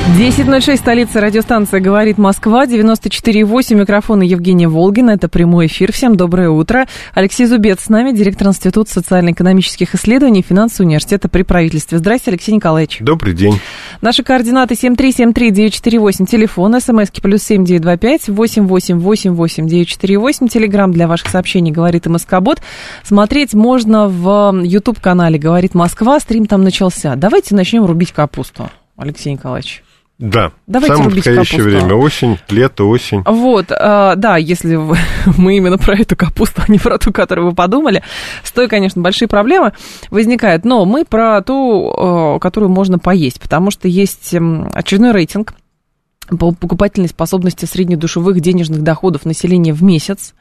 10.06, столица радиостанция «Говорит Москва», 94.8, микрофон Евгения Волгина, это прямой эфир. Всем доброе утро. Алексей Зубец с нами, директор Института социально-экономических исследований и финансового университета при правительстве. Здравствуйте, Алексей Николаевич. Добрый день. Наши координаты 7373948, телефон, смски плюс 7925 8888948, телеграмм для ваших сообщений «Говорит МСК-бот». Смотреть можно в YouTube-канале «Говорит Москва», стрим там начался. Давайте начнем рубить капусту, Алексей Николаевич. Да, Давайте самое рубить подходящее капусту. время. Осень, лето, осень. Вот, э, да, если вы- мы именно про эту капусту, а не про ту, которую вы подумали, с той, конечно, большие проблемы возникают, но мы про ту, э, которую можно поесть, потому что есть очередной рейтинг покупательной способности среднедушевых денежных доходов населения в месяц.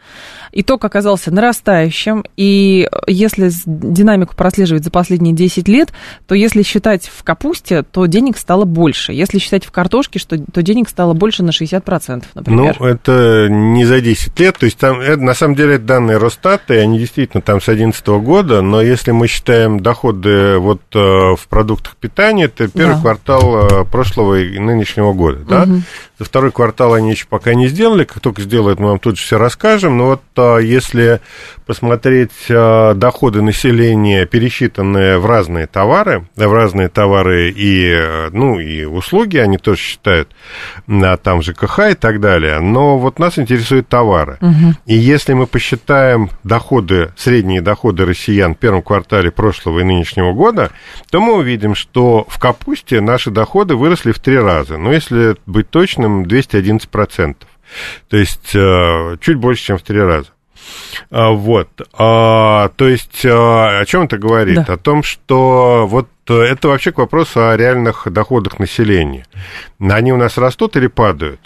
Итог оказался нарастающим, и если динамику прослеживать за последние 10 лет, то если считать в капусте, то денег стало больше. Если считать в картошке, что, то денег стало больше на 60%, например. Ну, это не за 10 лет, то есть там, это, на самом деле, это данные Росстата, и они действительно там с 2011 года, но если мы считаем доходы вот э, в продуктах питания, это первый Да. квартал э, прошлого и нынешнего года, да? Mm-hmm. За второй квартал они еще пока не сделали, как только сделают, мы вам тут же все расскажем, но вот э, если посмотреть э, доходы населения, пересчитанные в разные товары, в разные товары и, э, ну, и услуги, они тоже считают, а там ЖКХ и так далее, но вот нас интересуют товары. И если мы посчитаем доходы, средние доходы россиян в первом квартале прошлого и нынешнего года, то мы увидим, что в капусте наши доходы выросли в три раза. Но если быть точным, 211%. То есть э, чуть больше, чем в три раза. А, Вот. А, то есть а, о чем это говорит? Да. О том, что вот э, это вообще к вопросу о реальных доходах населения. Они у нас растут или падают?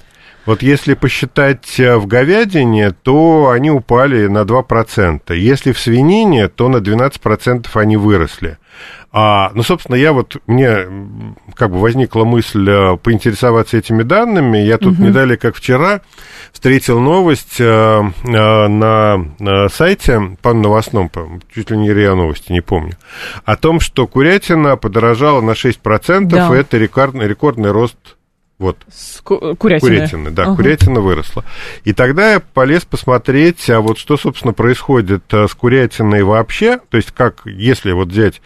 Вот если посчитать э, в говядине, то они упали на 2%. Если в свинине, то на 12% они выросли. А, ну, собственно, я вот, мне как бы возникла мысль э, поинтересоваться этими данными. Я тут не далее, как вчера, встретил новость э, э, на, на сайте, по новостном, по чуть ли не РИА Новости, не помню, о том, что курятина подорожала на 6%, Да. и это рекордный, рекордный рост вот, С ку- курятиной. Курятины, да, Ага. курятина выросла. И тогда я полез посмотреть, а вот что, собственно, происходит э, с курятиной вообще, то есть как, если вот взять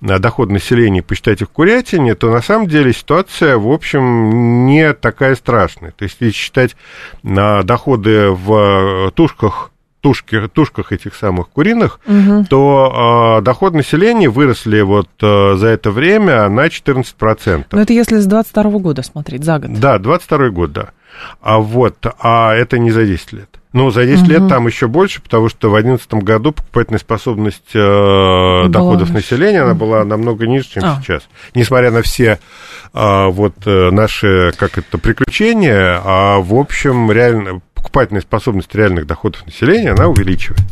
э, доход населения и посчитать их курятине, то на самом деле ситуация, в общем, не такая страшная. То есть если считать на доходы в э, тушках, тушки, тушках этих самых куриных, то э, доход населения выросли вот э, за это время на 14%. Но это если с 22 года смотреть, за год. Да, 22 год, да. А вот, а это не за 10 лет. Ну, за 10 лет там еще больше, потому что в 2011 году покупательная способность э, доходов населения, она была намного ниже, чем А. сейчас. Несмотря на все э, вот наши, как это, приключения, а в общем, реально покупательная способность реальных доходов населения, она увеличивается.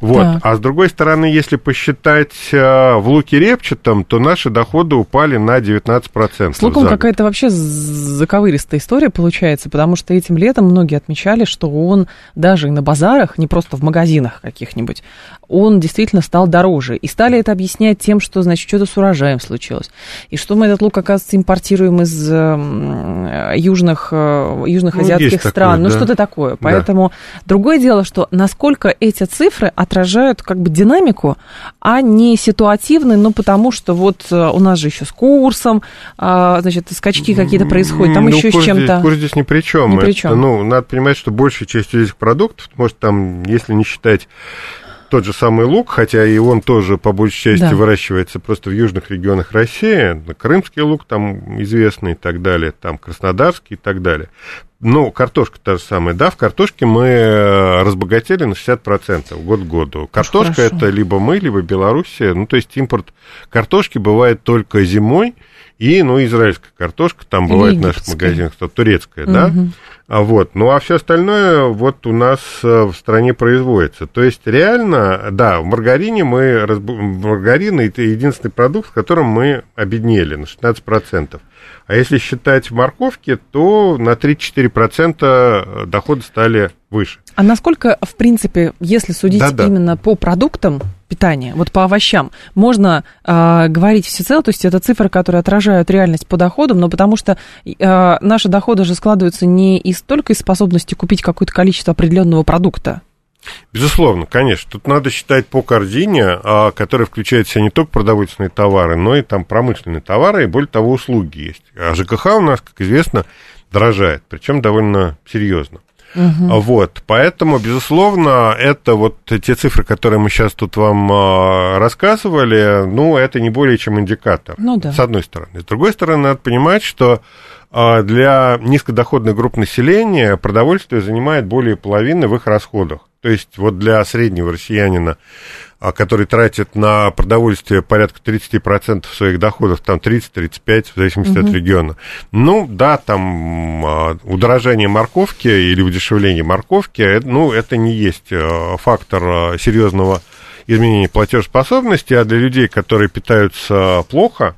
Вот. Так. А с другой стороны, если посчитать э, в луке репчатом, то наши доходы упали на 19%. С луком какая-то вообще заковыристая история получается, потому что этим летом многие отмечали, что он даже и на базарах, не просто в магазинах каких-нибудь, он действительно стал дороже. И стали это объяснять тем, что, значит, что-то с урожаем случилось. И что мы этот лук, оказывается, импортируем из э, южных, э, южных Ну, азиатских такое, стран. ну, да. что-то такое. Да. Поэтому другое дело, что насколько эти цифры отражают как бы динамику, а не ситуативный, ну, потому что вот э, у нас же еще с курсом, а, значит, скачки какие-то происходят, там Ну, еще с чем-то. Здесь, курс здесь ни при чем. Ни при чём. ну, надо понимать, что большая часть этих продуктов, может, там, если не считать тот же самый лук, хотя и он тоже по большей части Да. выращивается просто в южных регионах России, крымский лук там известный и так далее, там краснодарский и так далее. Ну, картошка та же самая, да, в картошке мы э, разбогатели на 60% год к году. Картошка хорошо. это либо мы, либо Белоруссия, ну, то есть импорт картошки бывает только зимой, и, ну, израильская картошка, там бывает в наших магазинах, то турецкая, да. А вот, ну а все остальное вот у нас э, в стране производится. То есть реально, да, в маргарине мы, маргарин это единственный продукт, в котором мы обеднели на 16%. А если считать морковки, то на 3-4% доходы стали выше. А насколько, в принципе, если судить да -да. именно по продуктам питания, вот по овощам, можно э, говорить всецело, то есть это цифры, которые отражают реальность по доходам, но потому что э, наши доходы же складываются не из только из способности купить какое-то количество определенного продукта, Безусловно, конечно. Тут надо считать по корзине, а, которая включает в себя не только продовольственные товары, но и там промышленные товары, и более того, услуги есть. А ЖКХ у нас, как известно, дорожает, причем довольно серьезно. Угу. Вот, поэтому, безусловно, это вот те цифры, которые мы сейчас тут вам а, рассказывали, ну, это не более чем индикатор, ну, да. с одной стороны. С другой стороны, надо понимать, что для низкодоходных групп населения продовольствие занимает более половины в их расходах. То есть вот для среднего россиянина, а, который тратит на продовольствие порядка 30% своих доходов, там 30-35, в зависимости угу. от региона. Ну, да, там а, удорожание морковки или удешевление морковки, ну, это не есть а, фактор серьезного изменения платежеспособности, а для людей, которые питаются плохо,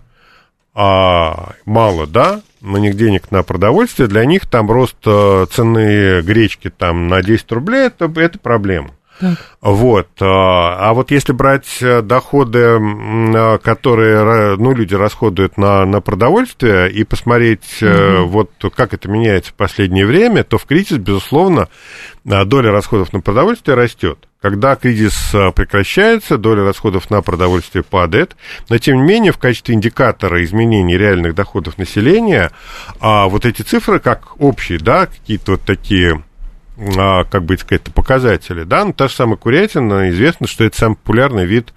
а мало, да, на них денег на продовольствие, для них там рост э, цены гречки там на 10 рублей, это, это проблема. Так. Вот. Э, а вот если брать э, доходы, которые ну, люди расходуют на, на продовольствие, и посмотреть, угу. вот как это меняется в последнее время, то в кризис, безусловно, доля расходов на продовольствие растет. Когда кризис а, прекращается, доля расходов на продовольствие падает, но тем не менее в качестве индикатора изменений реальных доходов населения а вот эти цифры как общие, да, какие-то вот такие а, как бы сказать, показатели, да, ну, та же самая курятина, известно, что это самый популярный вид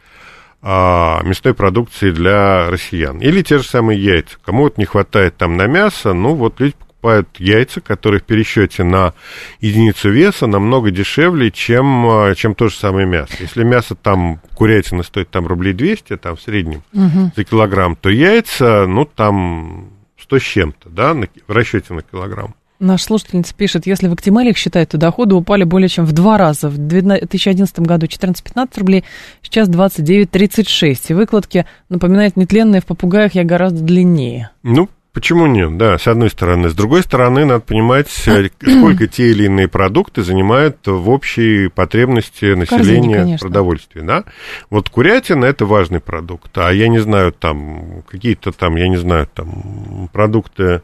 а, мясной продукции для россиян. Или те же самые яйца. Кому вот не хватает там на мясо, ну вот люди покупают яйца, которые в пересчете на единицу веса намного дешевле, чем, а, чем то же самое мясо. Если мясо там, курятина стоит там рублей 200, там в среднем угу. за килограмм, то яйца, ну, там 100 с чем-то, да, в расчете на килограмм. Наш слушательница пишет, если в октябре их считать, то доходы упали более чем в два раза. В 2011 году 14-15 рублей, сейчас 29-36. И выкладки, напоминает, нетленные в попугаях я гораздо длиннее. Ну, Почему нет? Да, с одной стороны. С другой стороны, надо понимать, э, сколько те или иные продукты занимают в общей потребности населения Корзине, продовольствия. Да? Вот курятина – это важный продукт. А я не знаю, там, какие-то там, я не знаю, там, продукты...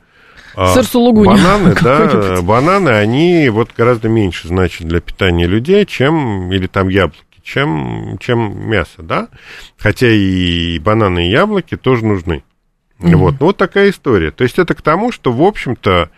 А, бананы, да, бананы, они вот гораздо меньше значат для питания людей, чем, или там яблоки, чем, чем мясо, да? Хотя и бананы, и яблоки тоже нужны. Mm-hmm. Вот, ну, вот такая история. То есть это к тому, что, в общем-то,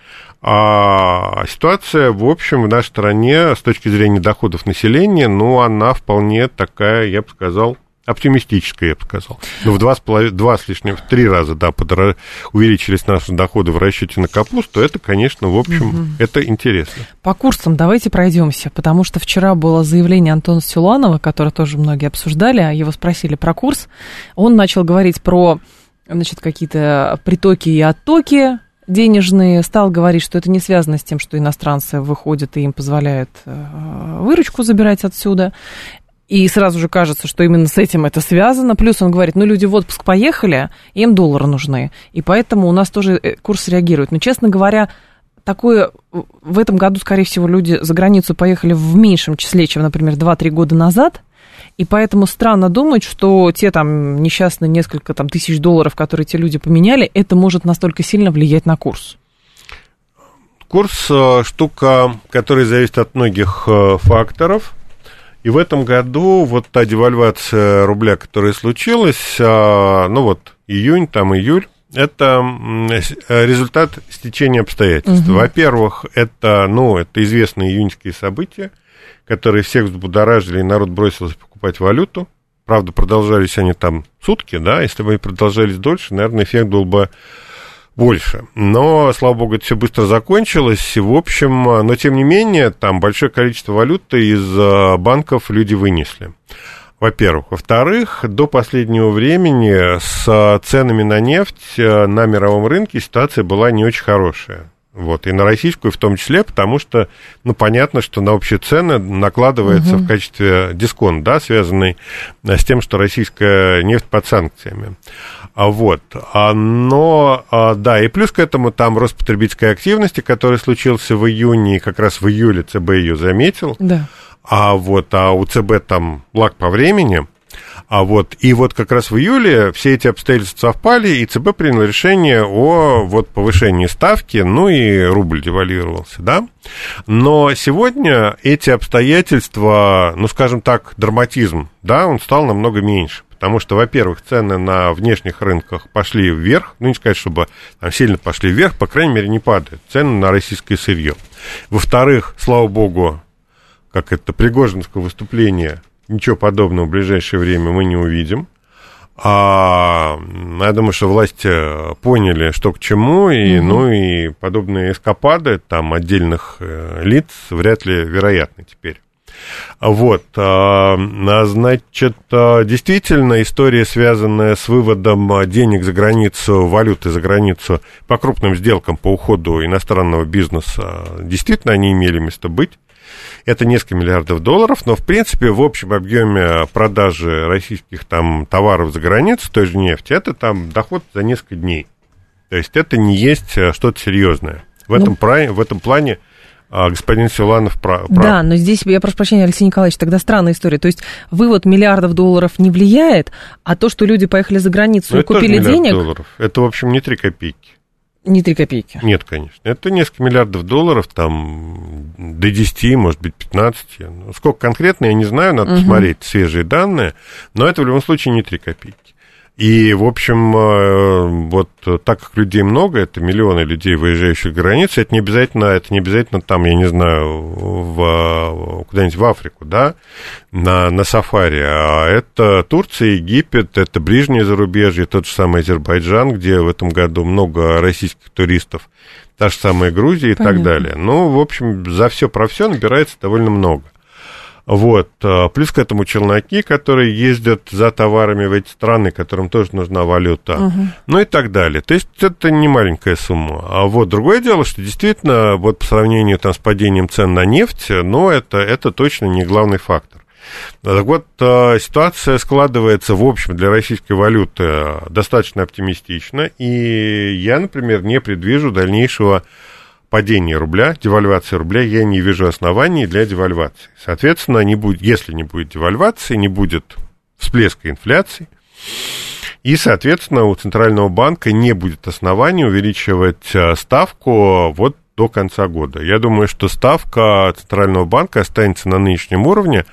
а, ситуация, в общем, в нашей стране с точки зрения доходов населения, ну, она вполне такая, я бы сказал, оптимистическая, я бы сказал. Ну, в два с, половиной, два с лишним, в три раза, да, подро... увеличились наши доходы в расчете на капусту, это, конечно, в общем, угу. это интересно. По курсам давайте пройдемся, потому что вчера было заявление Антона Сюланова, которое тоже многие обсуждали, его спросили про курс. Он начал говорить про значит, какие-то притоки и оттоки денежные, стал говорить, что это не связано с тем, что иностранцы выходят и им позволяют э, выручку забирать отсюда. И сразу же кажется, что именно с этим это связано. Плюс он говорит, ну, люди в отпуск поехали, им доллары нужны. И поэтому у нас тоже э, курс реагирует. Но, честно говоря, такое в этом году, скорее всего, люди за границу поехали в меньшем числе, чем, например, 2-3 года назад. И поэтому странно думать, что те там несчастные несколько там, тысяч долларов, которые те люди поменяли, это может настолько сильно влиять на курс. Курс э, – штука, которая зависит от многих э, факторов. И в этом году вот та девальвация рубля, которая случилась, э, ну вот июнь, там июль, это результат стечения обстоятельств. Угу. Во-первых, это, ну, это известные июньские события, которые всех взбудоражили, и народ бросился покупать валюту. Правда, продолжались они там сутки, да, если бы они продолжались дольше, наверное, эффект был бы больше. Но, слава богу, это все быстро закончилось. В общем, но тем не менее, там большое количество валюты из э, банков люди вынесли. Во-первых. Во-вторых, до последнего времени с ценами на нефть э, на мировом рынке ситуация была не очень хорошая. Вот, и на российскую в том числе, потому что, ну, понятно, что на общие цены накладывается угу. в качестве дисконт, да, связанный с тем, что российская нефть под санкциями. А вот, а, но, а, да, и плюс к этому там рост потребительской активности, который случился в июне, и как раз в июле ЦБ ее заметил. Да. А вот, а у ЦБ там лаг по времени – а вот, и вот как раз в июле все эти обстоятельства совпали, и ЦБ принял решение о вот, повышении ставки, ну и рубль девальвировался, да. Но сегодня эти обстоятельства, ну, скажем так, драматизм, да, он стал намного меньше. Потому что, во-первых, цены на внешних рынках пошли вверх, ну, не сказать, чтобы там сильно пошли вверх, по крайней мере, не падают цены на российское сырье. Во-вторых, слава богу, как это, Пригожинское выступление ничего подобного в ближайшее время мы не увидим. А я думаю, что власти поняли, что к чему, и, угу. ну и подобные эскапады там отдельных э, лиц вряд ли вероятны теперь. Вот, а, значит, а, действительно, история, связанная с выводом денег за границу, валюты за границу по крупным сделкам по уходу иностранного бизнеса, действительно, они имели место быть. Это несколько миллиардов долларов, но, в принципе, в общем объеме продажи российских там товаров за границу, той же нефти, это там доход за несколько дней. То есть это не есть э, что-то серьезное. В, ну, этом, в этом плане а господин Силанов прав. Да, но здесь, я прошу прощения, Алексей Николаевич, тогда странная история. То есть вывод миллиардов долларов не влияет, а то, что люди поехали за границу но и купили денег... долларов. Это, в общем, не 3 копейки. Не 3 копейки. Нет, конечно. Это несколько миллиардов долларов, там до 10, может быть, 15. Ну, сколько конкретно, я не знаю, надо угу. посмотреть свежие данные, но это в любом случае не 3 копейки. И, в общем, э, вот так как людей много, это миллионы людей, выезжающих за границу, это не обязательно, это не обязательно там, я не знаю, в, куда-нибудь в Африку, да, на, на сафари, а это Турция, Египет, это ближнее зарубежье, тот же самый Азербайджан, где в этом году много российских туристов, та же самая Грузия и Понятно. так далее. Ну, в общем, за все про все набирается довольно много. Вот. А, плюс к этому челноки, которые ездят за товарами в эти страны, которым тоже нужна валюта, угу. ну и так далее. То есть это не маленькая сумма. А вот другое дело, что действительно, вот по сравнению там, с падением цен на нефть, ну, это, это точно не главный фактор. Так вот, а, ситуация складывается, в общем, для российской валюты достаточно оптимистично, и я, например, не предвижу дальнейшего падения рубля, девальвации рубля, я не вижу оснований для девальвации. Соответственно, не будет, если не будет девальвации, не будет всплеска инфляции, и, соответственно, у Центрального банка не будет оснований увеличивать э, ставку вот до конца года. Я думаю, что ставка Центрального банка останется на нынешнем уровне,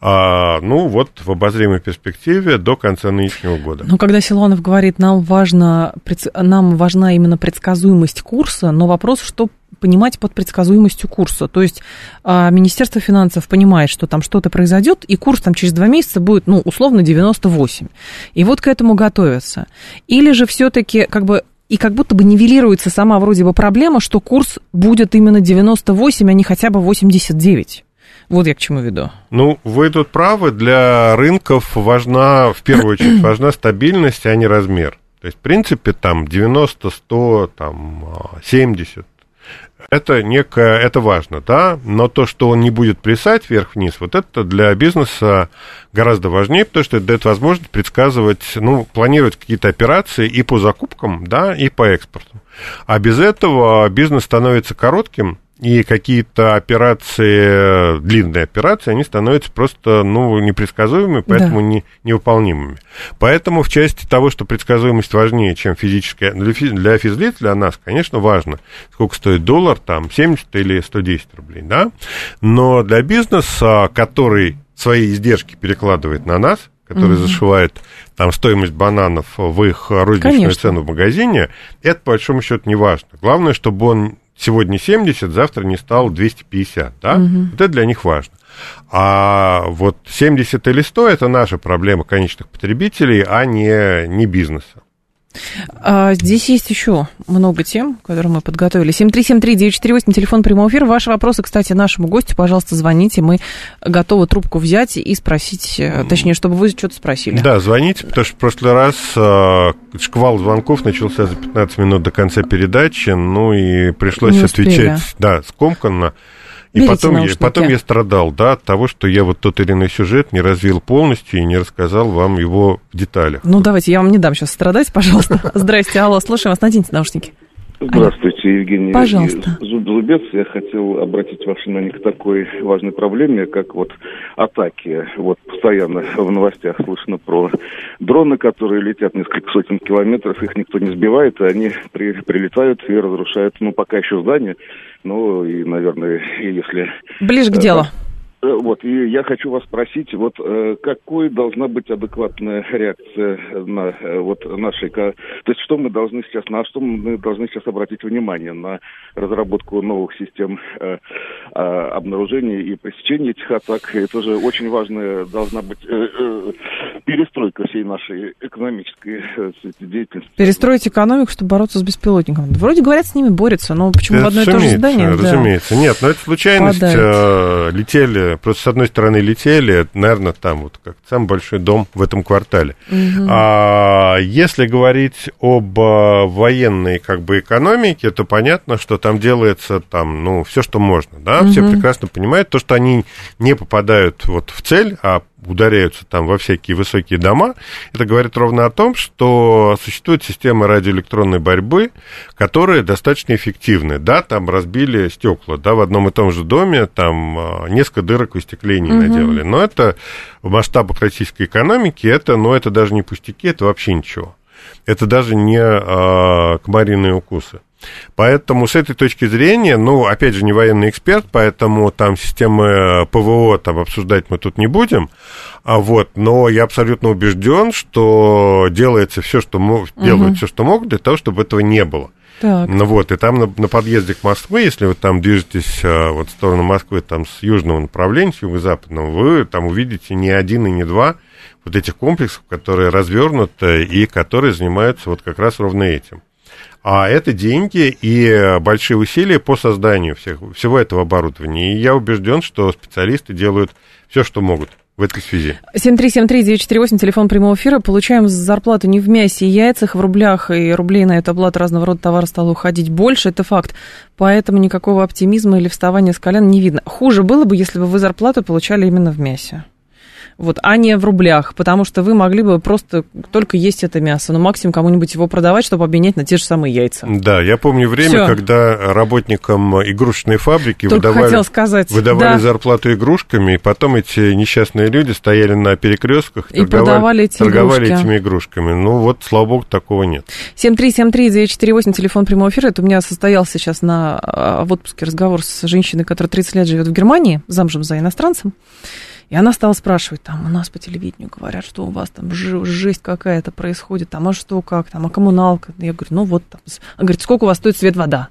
а, ну, вот в обозримой перспективе до конца нынешнего года. Но когда Силуанов говорит, нам, важно, нам важна именно предсказуемость курса, но вопрос, что понимать под предсказуемостью курса. То есть а, Министерство финансов понимает, что там что-то произойдет, и курс там через два месяца будет, ну, условно, 98. И вот к этому готовятся. Или же все-таки как бы и как будто бы нивелируется сама вроде бы проблема, что курс будет именно 98, а не хотя бы 89. Вот я к чему веду. Ну, вы тут правы, для рынков важна, в первую очередь, важна стабильность, а не размер. То есть, в принципе, там 90, 100, там 70, это некое, это важно, да, но то, что он не будет плясать вверх-вниз, вот это для бизнеса гораздо важнее, потому что это дает возможность предсказывать, ну, планировать какие-то операции и по закупкам, да, и по экспорту. А без этого бизнес становится коротким, и какие-то операции, длинные операции, они становятся просто, ну, непредсказуемыми, поэтому да. не, невыполнимыми. Поэтому в части того, что предсказуемость важнее, чем физическая, для, для физлиц, для нас, конечно, важно, сколько стоит доллар, там, 70 или 110 рублей, да, но для бизнеса, который свои издержки перекладывает на нас, который угу. зашивает там стоимость бананов в их розничную Конечно. цену в магазине, это по большому счету не важно. Главное, чтобы он сегодня 70, завтра не стал 250, да? Угу. Вот это для них важно. А вот 70 или 100 это наша проблема конечных потребителей, а не, не бизнеса. А, здесь есть еще много тем, которые мы подготовили. 7373948, телефон прямого эфира. Ваши вопросы, кстати, нашему гостю, пожалуйста, звоните. Мы готовы трубку взять и спросить, э, точнее, чтобы вы что-то спросили. Да, звоните, потому что в прошлый раз э, шквал звонков начался за 15 минут до конца передачи, ну и пришлось отвечать, да, скомканно. И потом я, потом я страдал, да, от того, что я вот тот или иной сюжет не развил полностью и не рассказал вам его в деталях. Ну, давайте, я вам не дам сейчас страдать, пожалуйста. Здрасте, алло, слушаем вас, наденьте наушники. Здравствуйте, Евгений Пожалуйста. Зубец. Я хотел обратить ваше внимание к такой важной проблеме, как вот атаки. Вот постоянно в новостях слышно про дроны, которые летят несколько сотен километров, их никто не сбивает, и они при, прилетают и разрушают, ну, пока еще здания, ну, и, наверное, если... Ближе к делу. Э, вот, и я хочу вас спросить, вот э, какой должна быть адекватная реакция на э, вот нашей... То есть что мы должны сейчас, на что мы должны сейчас обратить внимание? На разработку новых систем э, э, обнаружения и пресечения этих атак. Это же очень важная должна быть э, э, перестройка всей нашей экономической деятельности. Перестроить экономику, чтобы бороться с беспилотниками. Вроде говорят, с ними борются, но почему это в одно и то же здание? Разумеется. Да. Нет, но это случайность. Э, летели просто с одной стороны летели, наверное, там вот как самый большой дом в этом квартале. Угу. А если говорить об а, военной как бы экономике, то понятно, что там делается там, ну, все, что можно, да, угу. все прекрасно понимают то, что они не попадают вот в цель, а ударяются там во всякие высокие дома, это говорит ровно о том, что существует система радиоэлектронной борьбы, которая достаточно эффективная. Да, там разбили стекла, да, в одном и том же доме там а, несколько дырок в остеклении угу. наделали. Но это в масштабах российской экономики, это, ну, это даже не пустяки, это вообще ничего. Это даже не а, комариные укусы. Поэтому с этой точки зрения, ну, опять же, не военный эксперт, поэтому там системы ПВО там обсуждать мы тут не будем, а вот, но я абсолютно убежден, что делается все, что мог, делают угу. все, что могут для того, чтобы этого не было. Так. Ну вот, и там на, на подъезде к Москве, если вы там движетесь а, вот в сторону Москвы, там с южного направления, с юго-западного, вы там увидите не один и не два вот этих комплексов, которые развернуты и которые занимаются вот как раз ровно этим. А это деньги и большие усилия по созданию всех, всего этого оборудования. И я убежден, что специалисты делают все, что могут в этой связи. 7373948, телефон прямого эфира. Получаем зарплату не в мясе и яйцах, в рублях, и рублей на эту оплату разного рода товара стало уходить больше, это факт. Поэтому никакого оптимизма или вставания с колен не видно. Хуже было бы, если бы вы зарплату получали именно в мясе вот, а не в рублях, потому что вы могли бы просто только есть это мясо, но максимум кому-нибудь его продавать, чтобы обменять на те же самые яйца. Да, я помню время, Всё. когда работникам игрушечной фабрики только выдавали, сказать, выдавали да. зарплату игрушками, и потом эти несчастные люди стояли на перекрестках и, торговали, эти торговали этими игрушками. Ну вот, слава богу, такого нет. 7373948, телефон прямого эфира. Это у меня состоялся сейчас на, а, в отпуске разговор с женщиной, которая 30 лет живет в Германии, замужем за иностранцем. И она стала спрашивать, там, у нас по телевидению говорят, что у вас там жесть какая-то происходит, там, а что, как, там, а коммуналка? Я говорю, ну вот, там. Она говорит, сколько у вас стоит свет, вода?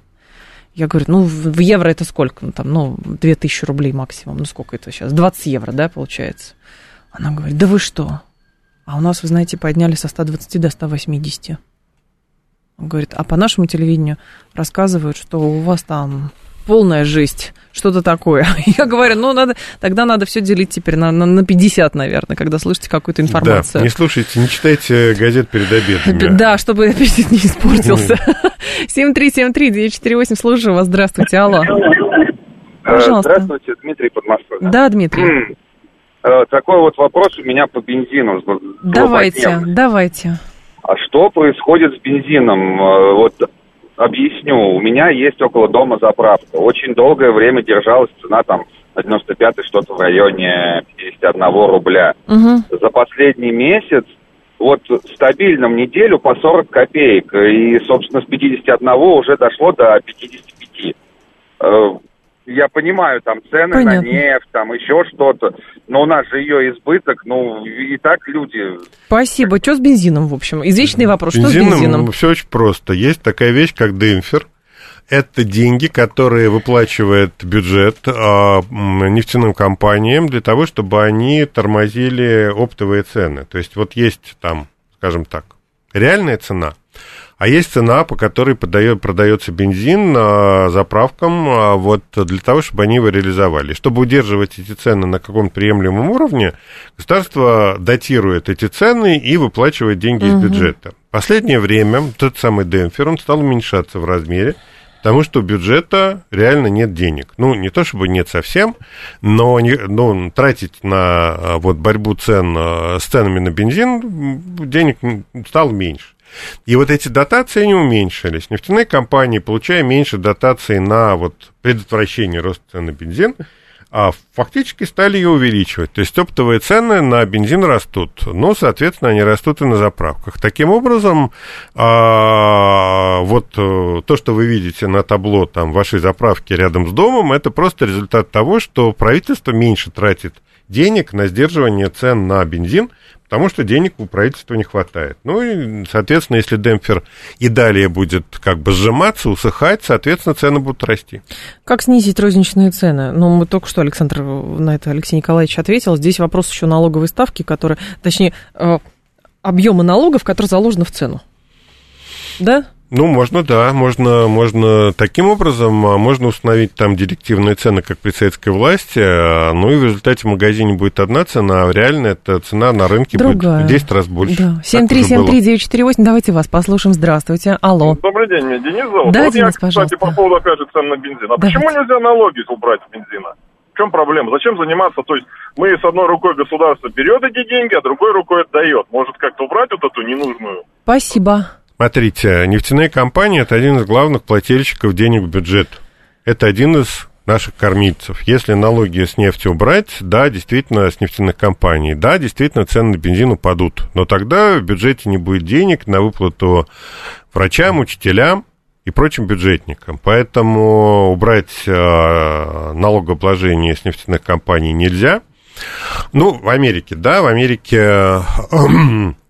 Я говорю, ну, в евро это сколько? Ну, там, ну, 2000 рублей максимум. Ну, сколько это сейчас? 20 евро, да, получается? Она говорит, да вы что? А у нас, вы знаете, подняли со 120 до 180. Он говорит, а по нашему телевидению рассказывают, что у вас там полная жесть, что-то такое. Я говорю, ну, надо, тогда надо все делить теперь на, на, на 50, наверное, когда слышите какую-то информацию. Да, не слушайте, не читайте газет перед обедом. Да, чтобы аппетит не испортился. 7373948, слушаю вас, здравствуйте, алло. Пожалуйста. Здравствуйте, Дмитрий Подмосковье. Да, Дмитрий. Э, такой вот вопрос у меня по бензину. Давайте, давайте. А что происходит с бензином? Э, вот объясню. У меня есть около дома заправка. Очень долгое время держалась цена там на 95 что-то в районе 51 рубля. Угу. За последний месяц вот стабильно в неделю по 40 копеек. И, собственно, с 51 уже дошло до 55 я понимаю, там цены Понятно. на нефть, там еще что-то, но у нас же ее избыток, ну и так люди... Спасибо. Что с бензином, в общем? Извечный вопрос, бензином, что с бензином? Все очень просто. Есть такая вещь, как демпфер. Это деньги, которые выплачивает бюджет а, нефтяным компаниям для того, чтобы они тормозили оптовые цены. То есть вот есть там, скажем так, реальная цена. А есть цена, по которой подает, продается бензин а, заправкам а, вот для того, чтобы они его реализовали. Чтобы удерживать эти цены на каком-то приемлемом уровне, государство датирует эти цены и выплачивает деньги угу. из бюджета. Последнее время тот самый демпфер, он стал уменьшаться в размере, потому что у бюджета реально нет денег. Ну, не то чтобы нет совсем, но, не, но тратить на а, вот, борьбу цен а, с ценами на бензин денег стало меньше. И вот эти дотации не уменьшились. Нефтяные компании, получая меньше дотаций на вот предотвращение роста цен на бензин, а фактически стали ее увеличивать. То есть оптовые цены на бензин растут, но, соответственно, они растут и на заправках. Таким образом, а, вот э, то, что вы видите на табло там вашей заправки рядом с домом, это просто результат того, что правительство меньше тратит денег на сдерживание цен на бензин, потому что денег у правительства не хватает. Ну и, соответственно, если демпфер и далее будет как бы сжиматься, усыхать, соответственно, цены будут расти. Как снизить розничные цены? Ну, мы только что, Александр, на это Алексей Николаевич ответил. Здесь вопрос еще налоговой ставки, которая, точнее, э, объема налогов, которые заложены в цену. Да? Ну, можно, да, можно, можно таким образом, а можно установить там директивные цены, как при советской власти, а, ну и в результате в магазине будет одна цена, а реально эта цена на рынке Другая. будет в 10 раз больше. Да. 7373948, давайте вас послушаем, здравствуйте, алло. Добрый день, меня Денис зовут. Да, вот Денис, я, пожалуйста. кстати, по поводу, опять же, цен на бензин. А Давайте. почему нельзя налоги убрать с бензина? В чем проблема? Зачем заниматься? То есть мы с одной рукой государство берет эти деньги, а другой рукой отдает. Может как-то убрать вот эту ненужную? Спасибо. Смотрите, нефтяные компании – это один из главных плательщиков денег в бюджет. Это один из наших кормильцев. Если налоги с нефти убрать, да, действительно, с нефтяных компаний, да, действительно, цены на бензин упадут. Но тогда в бюджете не будет денег на выплату врачам, учителям и прочим бюджетникам. Поэтому убрать э, налогообложение с нефтяных компаний нельзя. Ну, в Америке, да, в Америке э,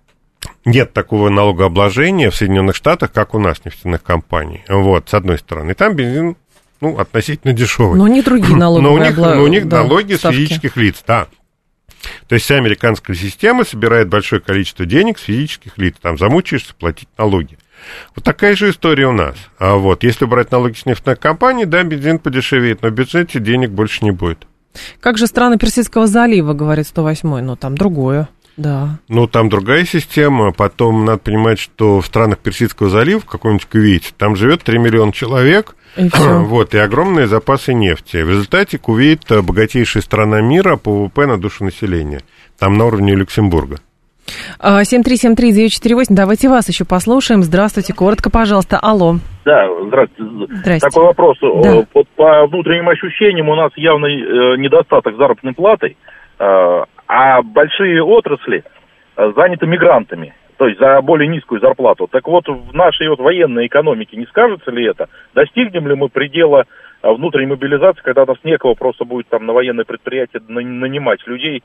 нет такого налогообложения в Соединенных Штатах, как у нас нефтяных компаний. Вот, с одной стороны. Там бензин, ну, относительно дешевый. Но не другие налоги. Но у них, но у них налоги ставки. с физических лиц, да. То есть вся американская система собирает большое количество денег с физических лиц. Там замучаешься платить налоги. Вот такая же история у нас. А вот, если брать налоги с нефтяных компаний, да, бензин подешевеет, но в бюджете денег больше не будет. Как же страны Персидского залива, говорит 108-й, но там другое. Да. Ну, там другая система. Потом надо понимать, что в странах Персидского залива, в каком-нибудь Кувейте, там живет 3 миллиона человек. И вот, и огромные запасы нефти. В результате Кувейт богатейшая страна мира по ВВП на душу населения. Там на уровне Люксембурга. 7373948, давайте вас еще послушаем. Здравствуйте, коротко, пожалуйста. Алло. Да, здравствуйте. Здрасте. Такой вопрос. Да. Вот по внутренним ощущениям у нас явный э, недостаток заработной платы, э, а большие отрасли э, заняты мигрантами, то есть за более низкую зарплату. Так вот, в нашей вот военной экономике не скажется ли это? Достигнем ли мы предела э, внутренней мобилизации, когда нас некого просто будет там на военное предприятие на- нанимать людей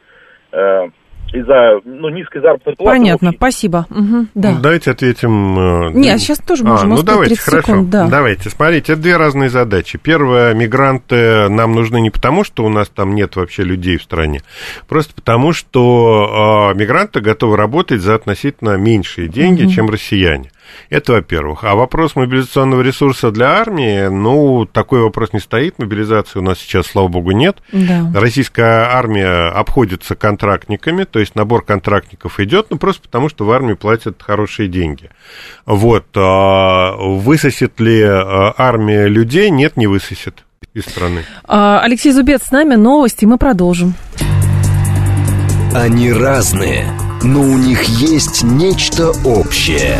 э, из-за ну, низкой заработной платы? Понятно, спасибо. Мгм, да. Ну, Давайте ответим... э, Не, а сейчас тоже А, можем ну успеть давайте, 30 хорошо. секунд. Да. Давайте, смотрите, это две разные задачи. Первое, мигранты нам нужны не потому, что у нас там нет вообще людей в стране, просто потому, что э, мигранты готовы работать за относительно меньшие деньги, Мгм. чем россияне. Это во-первых. А вопрос мобилизационного ресурса для армии, ну, такой вопрос не стоит. Мобилизации у нас сейчас, слава богу, нет. Да. Российская армия обходится контрактниками, то есть набор контрактников идет, ну просто потому, что в армию платят хорошие деньги. Вот. а, Высосет ли а, армия людей? Нет, не высосет из страны. А, Алексей Зубец с нами, новости, мы продолжим. Они разные, но у них есть нечто общее.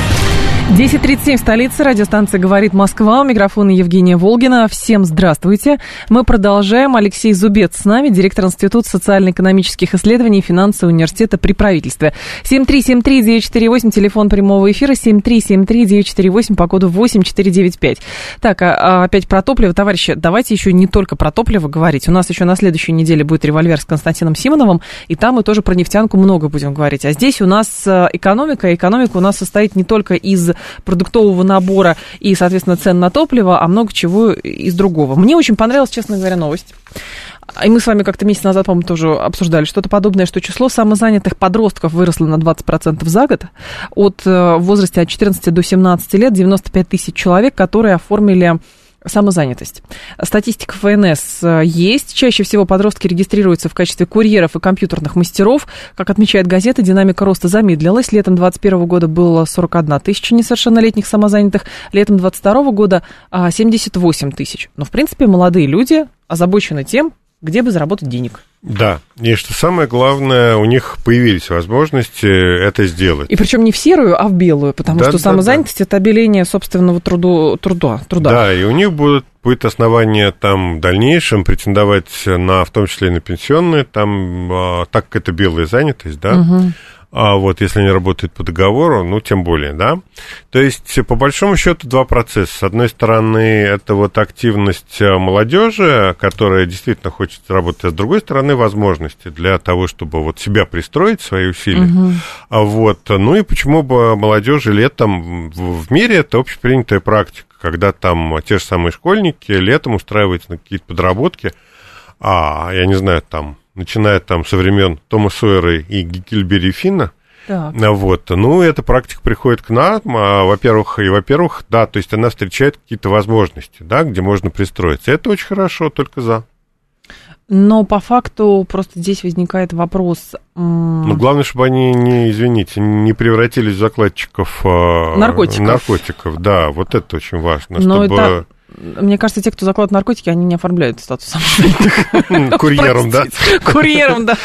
10.37, столица, радиостанция «Говорит Москва», у микрофона Евгения Волгина. Всем здравствуйте. Мы продолжаем. Алексей Зубец с нами, директор Института социально-экономических исследований и финансового университета при правительстве. 7373948, телефон прямого эфира, 7373948, по коду 8495. Так, а, а опять про топливо. Товарищи, давайте еще не только про топливо говорить. У нас еще на следующей неделе будет револьвер с Константином Симоновым, и там мы тоже про нефтянку много будем говорить. А здесь у нас э, экономика, экономика у нас состоит не только из продуктового набора и, соответственно, цен на топливо, а много чего из другого. Мне очень понравилась, честно говоря, новость. И мы с вами как-то месяц назад, по-моему, тоже обсуждали что-то подобное, что число самозанятых подростков выросло на 20% за год. От э, в возрасте от 14 до 17 лет 95 тысяч человек, которые оформили Самозанятость. Статистика ФНС э, есть. Чаще всего подростки регистрируются в качестве курьеров и компьютерных мастеров. Как отмечает газета, динамика роста замедлилась. Летом 2021 года было 41 тысяча несовершеннолетних самозанятых. Летом 2022 года 78 а, тысяч. Но, в принципе, молодые люди озабочены тем, где бы заработать денег. Да, и что самое главное, у них появились возможности это сделать. И причем не в серую, а в белую, потому да, что да, самозанятость да. это обеление собственного труду, труда, труда. Да, и у них будут, будет основание там в дальнейшем претендовать на, в том числе и на пенсионные, там, а, так как это белая занятость, да, угу а вот если они работают по договору, ну, тем более, да. То есть, по большому счету, два процесса. С одной стороны, это вот активность э, молодежи, которая действительно хочет работать, а с другой стороны, возможности для того, чтобы вот себя пристроить, свои усилия. Угу. А вот, ну и почему бы молодежи летом, в мире это общепринятая практика, когда там те же самые школьники летом устраиваются на какие-то подработки, а, я не знаю, там, начиная там со времен Тома Сойера и Гильбери Финна, так. Вот. Ну, эта практика приходит к нам, а, во-первых, и, во-первых, да, то есть она встречает какие-то возможности, да, где можно пристроиться. Это очень хорошо, только за. Но по факту просто здесь возникает вопрос. Ну, главное, чтобы они не, извините, не превратились в закладчиков а, наркотиков. наркотиков. Да, вот это очень важно. Но чтобы... это мне кажется, те, кто закладывает наркотики, они не оформляют статус самозанятых. Курьером, да? Курьером, да.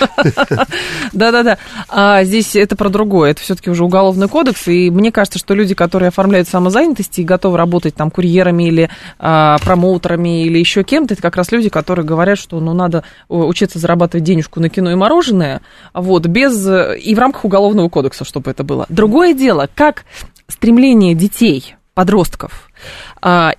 Да-да-да. А здесь это про другое. Это все-таки уже уголовный кодекс. И мне кажется, что люди, которые оформляют самозанятости и готовы работать там курьерами или а, промоутерами или еще кем-то, это как раз люди, которые говорят, что ну, надо учиться зарабатывать денежку на кино и мороженое, вот, без... и в рамках уголовного кодекса, чтобы это было. Другое дело, как стремление детей подростков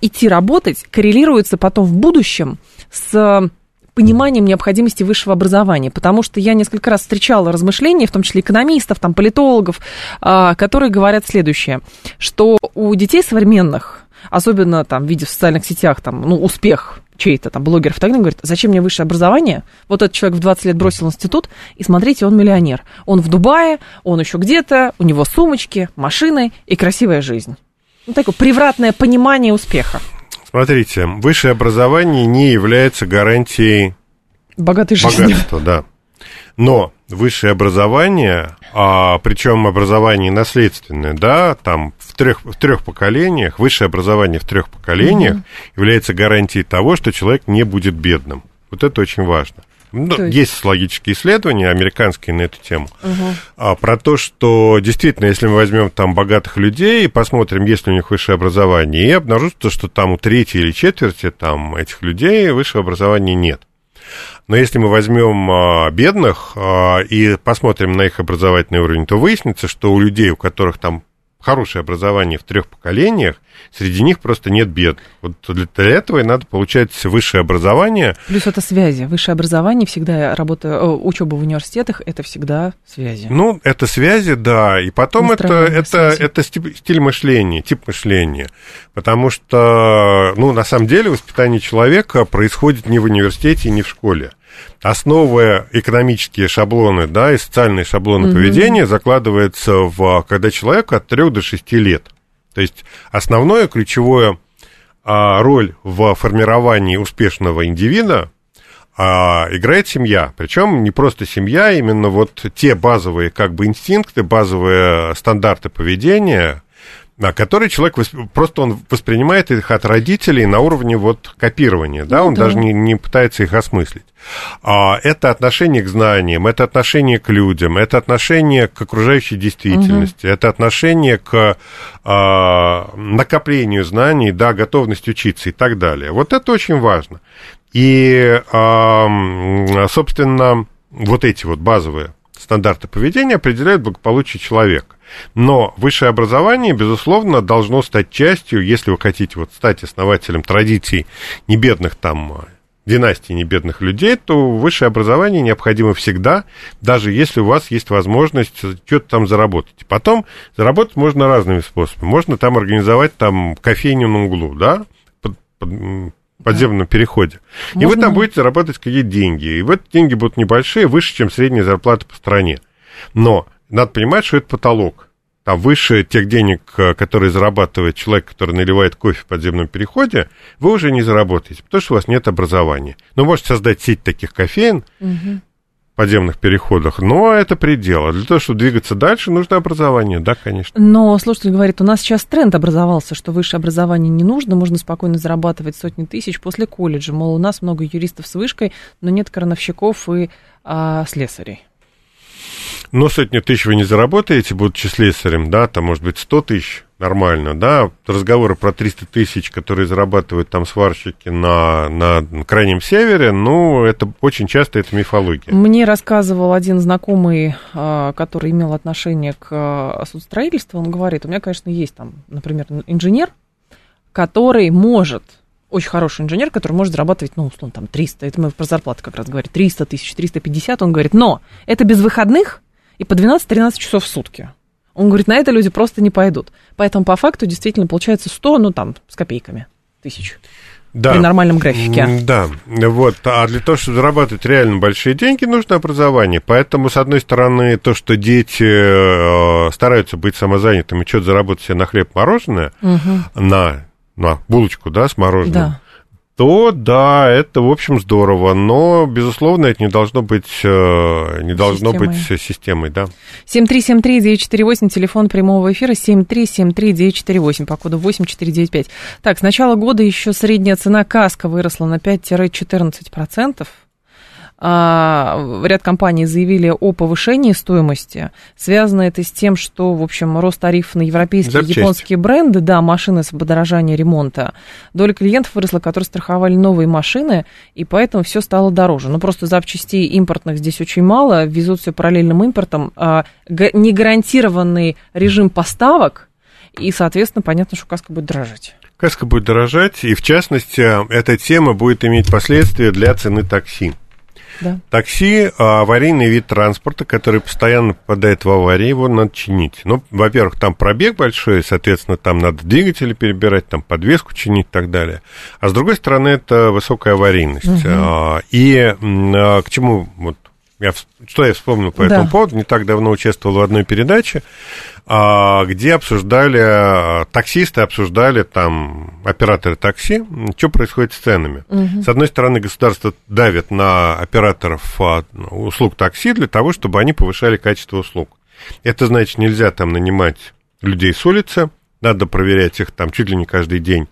идти работать коррелируется потом в будущем с пониманием необходимости высшего образования, потому что я несколько раз встречала размышления, в том числе экономистов, там, политологов, а, которые говорят следующее, что у детей современных, особенно там, видя в социальных сетях, там, ну, успех чей-то там блогеров и так говорит, зачем мне высшее образование? Вот этот человек в 20 лет бросил институт, и смотрите, он миллионер. Он в Дубае, он еще где-то, у него сумочки, машины и красивая жизнь ну, такое превратное понимание успеха? Смотрите, высшее образование не является гарантией богатой жизни. богатства, да. Но высшее образование, а, причем образование наследственное, да, там в трех, в трех поколениях, высшее образование в трех поколениях угу. является гарантией того, что человек не будет бедным. Вот это очень важно. Ну, то есть... есть логические исследования американские на эту тему. Угу. А, про то, что действительно, если мы возьмем там богатых людей и посмотрим, есть ли у них высшее образование, и обнаружится, что там у трети или четверти там этих людей высшего образования нет. Но если мы возьмем а, бедных а, и посмотрим на их образовательный уровень, то выяснится, что у людей, у которых там хорошее образование в трех поколениях, среди них просто нет бед. Вот для этого и надо получать высшее образование. Плюс это связи. Высшее образование всегда работа, э, учеба в университетах это всегда связи. Ну, это связи, да. И потом это, это, это стиль мышления, тип мышления. Потому что, ну, на самом деле, воспитание человека происходит не в университете, не в школе основывая экономические шаблоны, да, и социальные шаблоны mm-hmm. поведения, закладывается в, когда человеку от 3 до 6 лет. То есть основное, ключевое а, роль в формировании успешного индивида а, играет семья. Причем не просто семья, именно вот те базовые как бы инстинкты, базовые стандарты поведения, Да, который человек восп- просто он воспринимает их от родителей на уровне вот копирования, да, Ну он да. даже не, не пытается их осмыслить. А, это отношение к знаниям, это отношение к людям, это отношение к окружающей действительности, это отношение к а, накоплению знаний, да, готовность учиться и так далее. Вот это очень важно. И, а, собственно, вот эти вот базовые стандарты поведения определяют благополучие человека. Но высшее образование, безусловно, должно стать частью, если вы хотите вот стать основателем традиций небедных там династий небедных людей, то высшее образование необходимо всегда, даже если у вас есть возможность что-то там заработать. Потом заработать можно разными способами. Можно там организовать там кофейню на углу, да, под, под, подземном переходе. И вы Можно- там будете зарабатывать какие-то деньги. И вот деньги будут небольшие, выше, чем средняя зарплата по стране. Но надо понимать, что это потолок. Там выше тех денег, э, которые зарабатывает человек, который наливает кофе в подземном переходе, вы уже не заработаете, потому что у вас нет образования. Но можете создать сеть таких кофеин в подземных переходах, но это предел. А для того, чтобы двигаться дальше, нужно образование, да, конечно. Но слушатель говорит, у нас сейчас тренд образовался, что высшее образование не нужно, можно спокойно зарабатывать сотни тысяч после колледжа. Мол, у нас много юристов с вышкой, но нет крановщиков и а, слесарей. Но сотни тысяч вы не заработаете, будучи слесарем, да, там, может быть, 100 тысяч, нормально, да. Разговоры про 300 тысяч, которые зарабатывают там сварщики на, на Крайнем Севере, ну, это очень часто это мифология. Мне рассказывал один знакомый, а, который имел отношение к а, судостроительству, он говорит, у меня, конечно, есть там, например, инженер, который может, очень хороший инженер, который может зарабатывать, ну, условно, там, 300, это мы про зарплату как раз говорим, 300 тысяч, 350, он говорит, но это без выходных и по 12-13 часов в сутки. Он говорит, на это люди просто не пойдут. Поэтому по факту действительно получается 100, ну, там, с копейками тысяч. Да. При нормальном графике. Да, вот. А для того, чтобы зарабатывать реально большие деньги, нужно образование. Поэтому, с одной стороны, то, что дети э, стараются быть самозанятыми, что-то заработать себе на хлеб мороженое, на, на булочку, да, с мороженым, Да. То да, это, в общем, здорово. Но, безусловно, это не должно быть, э, не должно Системой. быть системой, да. 7373948, телефон прямого эфира 7373948, по коду 8495. Так, с начала года еще средняя цена каска выросла на 5-14%. А, ряд компаний заявили о повышении стоимости. Связано это с тем, что, в общем, рост тарифов на европейские Запчасти. японские бренды, да, машины с подорожанием ремонта. Доля клиентов выросла, которые страховали новые машины, и поэтому все стало дороже. Ну, просто запчастей импортных здесь очень мало, везут все параллельным импортом. А, га- негарантированный режим поставок, и, соответственно, понятно, что каска будет дорожать. Каска будет дорожать, и, в частности, эта тема будет иметь последствия для цены такси. Да. Такси а, аварийный вид транспорта, который постоянно попадает в аварии, его надо чинить. Ну, во-первых, там пробег большой, соответственно, там надо двигатели перебирать, там подвеску чинить и так далее. А с другой стороны, это высокая аварийность. А, и а, к чему вот я, что я вспомнил по Да. этому поводу? Не так давно участвовал в одной передаче, а, где обсуждали, а, таксисты обсуждали, там, операторы такси, что происходит с ценами. С одной стороны, государство давит на операторов а, услуг такси для того, чтобы они повышали качество услуг. Это значит, нельзя там нанимать людей с улицы, надо проверять их там чуть ли не каждый день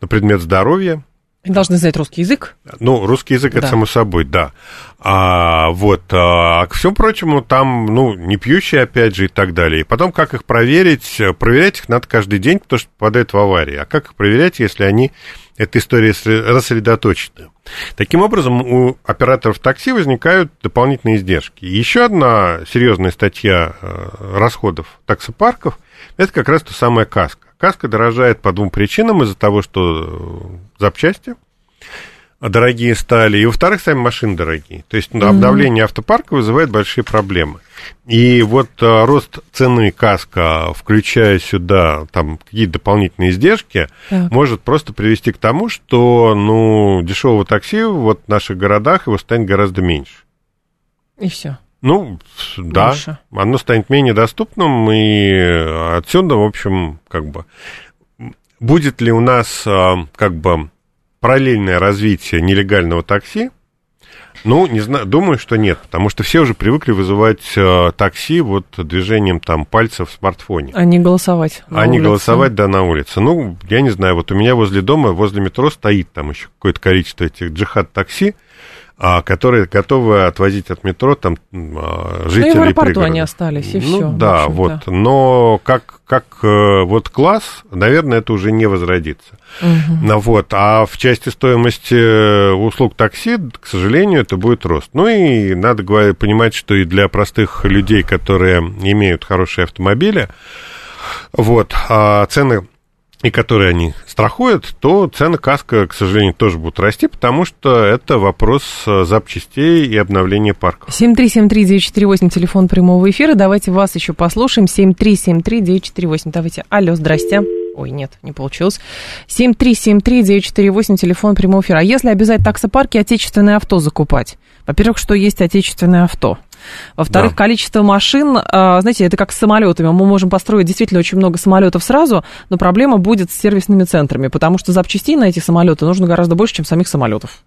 на предмет здоровья, Должны знать русский язык. ну, русский язык, это Да. само собой, да. А, вот, а, к всему прочему, там, ну, не пьющие, опять же, и так далее. И потом, как их проверить? Проверять их надо каждый день, потому что попадают в аварии. А как их проверять, если они, эта история сре- рассредоточена? Таким образом, у операторов такси возникают дополнительные издержки. Еще одна серьезная статья э, расходов таксопарков – это как раз та самая каска. Каска дорожает по двум причинам. Из-за того, что э, запчасти дорогие стали, и, во-вторых, сами машины дорогие. То есть ну, обновление автопарка вызывает большие проблемы. И вот э, рост цены каска, включая сюда там какие-то дополнительные издержки, Так. может просто привести к тому, что ну, дешевого такси вот в наших городах его станет гораздо меньше. И все. Ну, да, оно станет менее доступным, и отсюда, в общем, как бы, будет ли у нас, а, как бы, параллельное развитие нелегального такси, Ну, не знаю, думаю, что нет, потому что все уже привыкли вызывать э, такси вот движением там пальцев в смартфоне. А не голосовать. А не голосовать, да, на улице. Ну, я не знаю, вот у меня возле дома, возле метро стоит там еще какое-то количество этих джихад-такси, которые готовы отвозить от метро там а, жителей Ну, и в аэропорту пригорода. они остались, и ну, все. да, вот. Но как, как э, вот класс, наверное, это уже не возродится. Ну, вот. А в части стоимости э, услуг такси, к сожалению, это будет рост. Ну и надо говорить, понимать, что и для простых людей, которые имеют хорошие автомобили, вот, а цены и которые они страхуют, то цены каска, к сожалению, тоже будут расти, потому что это вопрос э, запчастей и обновления парков. 7373948, телефон прямого эфира. Давайте вас еще послушаем. 7373948. Давайте. Алло, здрасте. Ой, нет, не получилось. 7373948, телефон прямого эфира. А если обязать таксопарки отечественное авто закупать? Во-первых, что есть отечественное авто? Во-вторых, Да. количество машин, а, знаете, это как с самолетами. Мы можем построить действительно очень много самолетов сразу, но проблема будет с сервисными центрами, потому что запчастей на эти самолеты нужно гораздо больше, чем самих самолетов.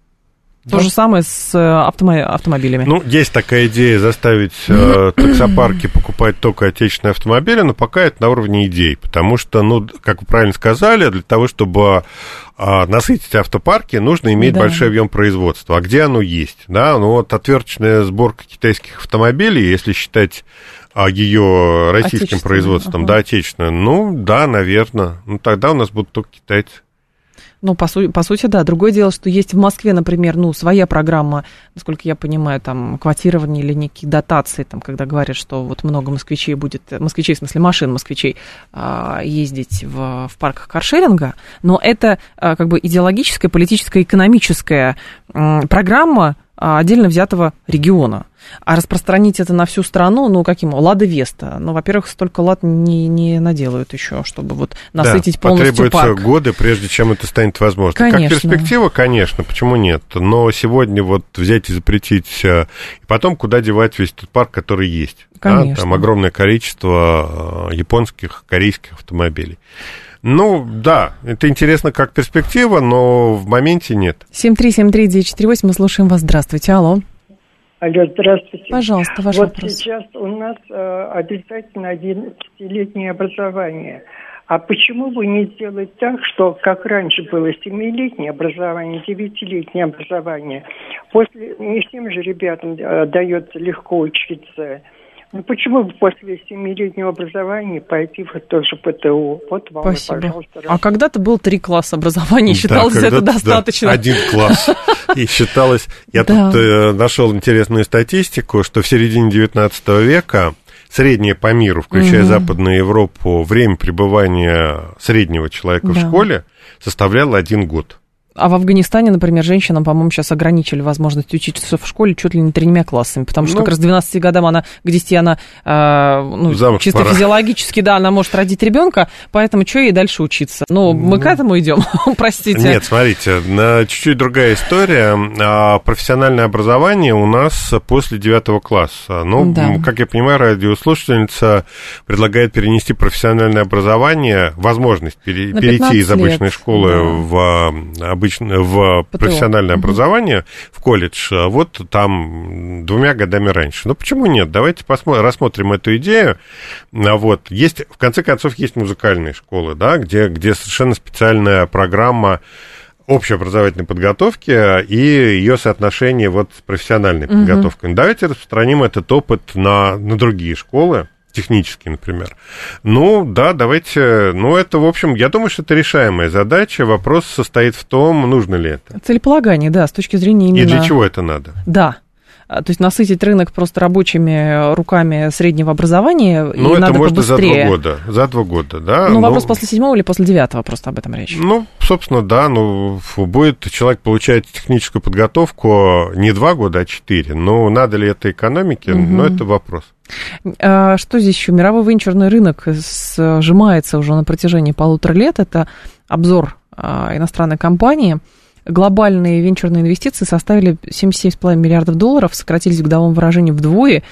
То Да. же самое с э, автомо- автомобилями. Ну, есть такая идея заставить э, таксопарки покупать только отечественные автомобили, но пока это на уровне идей, потому что, ну, как вы правильно сказали, для того, чтобы а, насытить автопарки, нужно иметь Да. большой объем производства. А где оно есть? Да, ну вот отверточная сборка китайских автомобилей, если считать а, ее российским производством, ага. да, отечественное, ну, да, наверное. Ну, тогда у нас будут только китайцы. Ну, по, су- по сути, да. Другое дело, что есть в Москве, например, ну, своя программа, насколько я понимаю, там, квотирование или некие дотации, там, когда говорят, что вот много москвичей будет, москвичей, в смысле машин москвичей, а, ездить в, в парках каршеринга, но это а, как бы идеологическая, политическая, экономическая программа отдельно взятого региона. А распространить это на всю страну, ну, каким? Лада Веста. Ну, во-первых, столько лад не, не наделают еще, чтобы вот насытить да, полностью потребуются парк. годы, прежде чем это станет возможно. Как Конечно. перспектива, конечно, почему нет? Но сегодня вот взять и запретить, и потом куда девать весь тот парк, который есть. Да, Конечно. там огромное количество э, японских, корейских автомобилей. Ну, да, это интересно как перспектива, но в моменте нет. 7373948, мы слушаем вас. Здравствуйте, алло. Алло, здравствуйте. Пожалуйста, ваш вот вопрос. сейчас у нас э, обязательно 11-летнее образование. А почему бы не сделать так, что как раньше было 7-летнее образование, 9-летнее образование? После не всем же ребятам э, дается легко учиться. Ну почему бы после 7-летнего образования пойти в тот же ПТУ? Вот вам, и, Спасибо. пожалуйста, А когда-то был три класса образования, считалось Да, это когда-то, да, достаточно. один класс. И считалось... Я тут э, нашел интересную статистику, что в середине 19 века среднее по миру, включая. Западную Европу, время пребывания среднего человека в школе составляло один год. А в Афганистане, например, женщинам, по-моему, сейчас ограничили возможность учиться в школе чуть ли не тремя классами, потому что Ну. как раз к 12 годам она, к 10 она, э, ну, Замуж чисто пора. физиологически, да, она может родить ребенка, поэтому что ей дальше учиться? Ну, мы к этому идем, простите. Нет, смотрите, чуть-чуть другая история. А, Профессиональное образование у нас после девятого класса. Ну, Да. как я понимаю, радиослушательница предлагает перенести профессиональное образование, возможность пере- перейти из 15 лет, обычной школы да. в, а, обычно, в ПТУ. профессиональное Мгм. образование, в колледж, а вот там двумя годами раньше. Ну, почему нет? Давайте посмотрим, рассмотрим эту идею. А Вот. Есть, в конце концов, есть музыкальные школы, да, где, где совершенно специальная программа общеобразовательной подготовки и ее соотношение вот с профессиональной Мгм. подготовкой. Давайте распространим этот опыт на, на другие школы, технические, например. Ну, да, давайте, ну, это, в общем, я думаю, что это решаемая задача. Вопрос состоит в том, нужно ли это. Целеполагание, да, с точки зрения именно... И для чего это надо? Да. А, То есть насытить рынок просто рабочими руками среднего образования, Ну, это надо можно за побыстрее. два года. За два года, да. Ну, вопрос после седьмого или после девятого, просто об этом речь. Ну, собственно, да, ну, будет человек получать техническую подготовку не два года, а четыре. Но надо ли это экономике, Мгм. ну, это вопрос. А Что здесь еще? Мировой венчурный рынок сжимается уже на протяжении полутора лет. Это обзор а, иностранной компании. Глобальные венчурные инвестиции составили 77,5 миллиардов долларов, сократились в годовом выражении вдвое.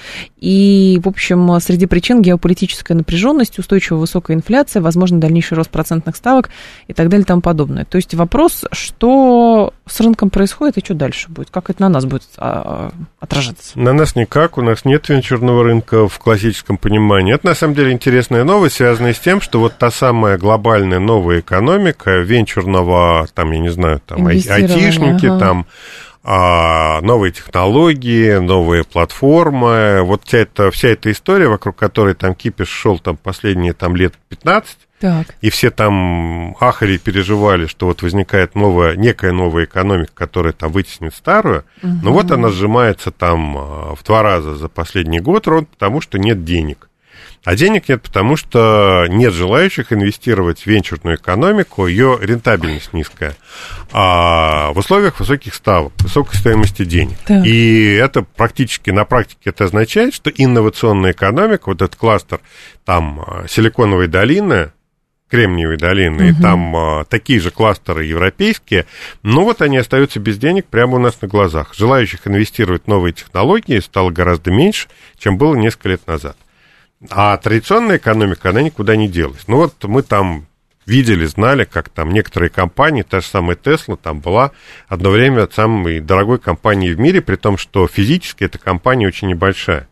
И, в общем, среди причин геополитическая напряженность, устойчивая высокая инфляция, возможно, дальнейший рост процентных ставок и так далее и тому подобное. То есть вопрос, что с рынком происходит, и что дальше будет? Как это на нас будет а, отражаться? На нас никак, у нас нет венчурного рынка в классическом понимании. Это на самом деле интересная новость, связанная с тем, что вот та самая глобальная новая экономика венчурного, там, я не знаю, там, айтишники, ага. там, а, новые технологии, новые платформы, вот вся эта, вся эта история, вокруг которой там кипиш шел там последние там лет 15, так. И все там ахали и переживали, что вот возникает новая, некая новая экономика, которая там вытеснит старую. Угу. Но вот она сжимается там а, в два раза за последний год, ровно потому что нет денег. А денег нет, потому что нет желающих инвестировать в венчурную экономику, ее рентабельность низкая, а в условиях высоких ставок, высокой стоимости денег. Так. И это практически на практике это означает, что инновационная экономика, вот этот кластер там а, Силиконовой долины, Кремниевой долины, угу. и там а, такие же кластеры европейские, но вот они остаются без денег прямо у нас на глазах. Желающих инвестировать в новые технологии стало гораздо меньше, чем было несколько лет назад. А традиционная экономика, она никуда не делась. Ну вот мы там видели, знали, как там некоторые компании, та же самая Tesla, там была одно время самой дорогой компанией в мире, при том, что физически эта компания очень небольшая.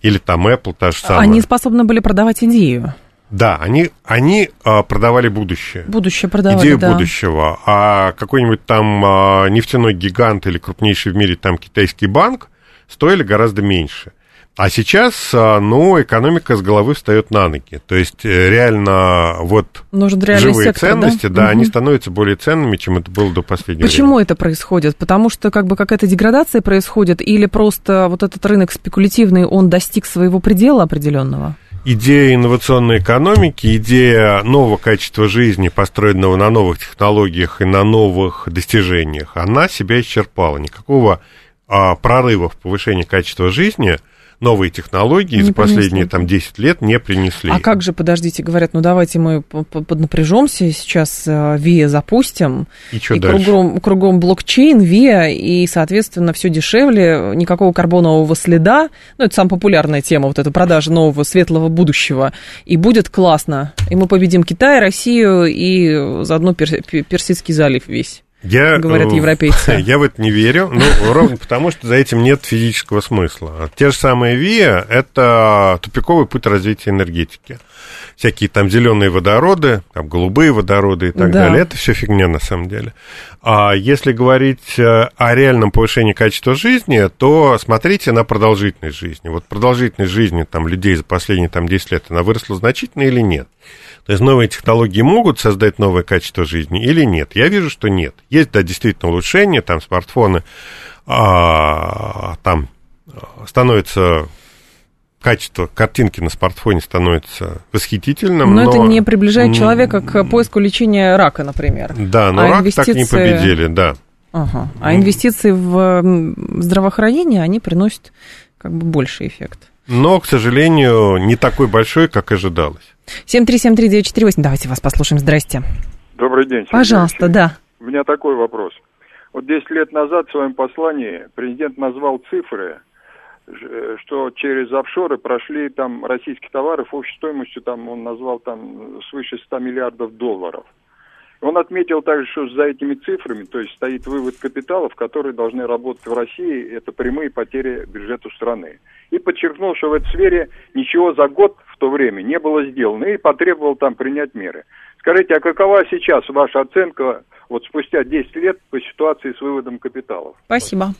Или там Apple та же самая. Они способны были продавать идею. Да, они, они а, продавали будущее. Будущее продавали, Идею да. будущего. А какой-нибудь там а, нефтяной гигант или крупнейший в мире там китайский банк стоили гораздо меньше. А сейчас, а, ну, экономика с головы встает на ноги. То есть э, реально вот Нужен живые сектор, ценности, да, да угу. они становятся более ценными, чем это было до последнего Почему времени. это происходит? Потому что как бы какая-то деградация происходит или просто вот этот рынок спекулятивный, он достиг своего предела определенного? Идея инновационной экономики, идея нового качества жизни, построенного на новых технологиях и на новых достижениях, она себя исчерпала. Никакого а, прорыва в повышении качества жизни – новые технологии не за последние там 10 лет не принесли. А как же, подождите, говорят, ну давайте мы поднапряжемся, сейчас ВИА запустим. И что и дальше? Кругом, кругом блокчейн, ВИА, и, соответственно, все дешевле, никакого карбонового следа. Ну, это самая популярная тема, вот эта продажа нового светлого будущего. И будет классно. И мы победим Китай, Россию и заодно Персидский залив весь. Я, говорят европейцы. Я в это не верю, ну, ровно потому, что за этим нет физического смысла. Те же самые ВИА – это тупиковый путь развития энергетики. Всякие там зеленые водороды, там голубые водороды и так да. далее. Это все фигня на самом деле. А если говорить э, о реальном повышении качества жизни, то смотрите на продолжительность жизни. Вот продолжительность жизни там, людей за последние там, 10 лет, она выросла значительно или нет? То есть новые технологии могут создать новое качество жизни или нет? Я вижу, что нет. Есть, да, действительно улучшения, там смартфоны, а, там а, становится качество картинки на смартфоне становится восхитительным. Но, но это не приближает человека к поиску лечения рака, например. Да, но а рак инвестиции... так не победили, да. Ага. А инвестиции в здравоохранение, они приносят как бы больший эффект. Но, к сожалению, не такой большой, как ожидалось. 7373948, давайте вас послушаем. Здрасте. Добрый день. Сергей Пожалуйста, Алексеевич. да. У меня такой вопрос. Вот 10 лет назад в своем послании президент назвал цифры, что через офшоры прошли там российские товары общей стоимостью, там он назвал там свыше 100 миллиардов долларов. Он отметил также, что за этими цифрами, то есть стоит вывод капиталов, которые должны работать в России, это прямые потери бюджету страны. И подчеркнул, что в этой сфере ничего за год в то время не было сделано, и потребовал там принять меры. Скажите, а какова сейчас ваша оценка вот спустя 10 лет по ситуации с выводом капиталов? Спасибо.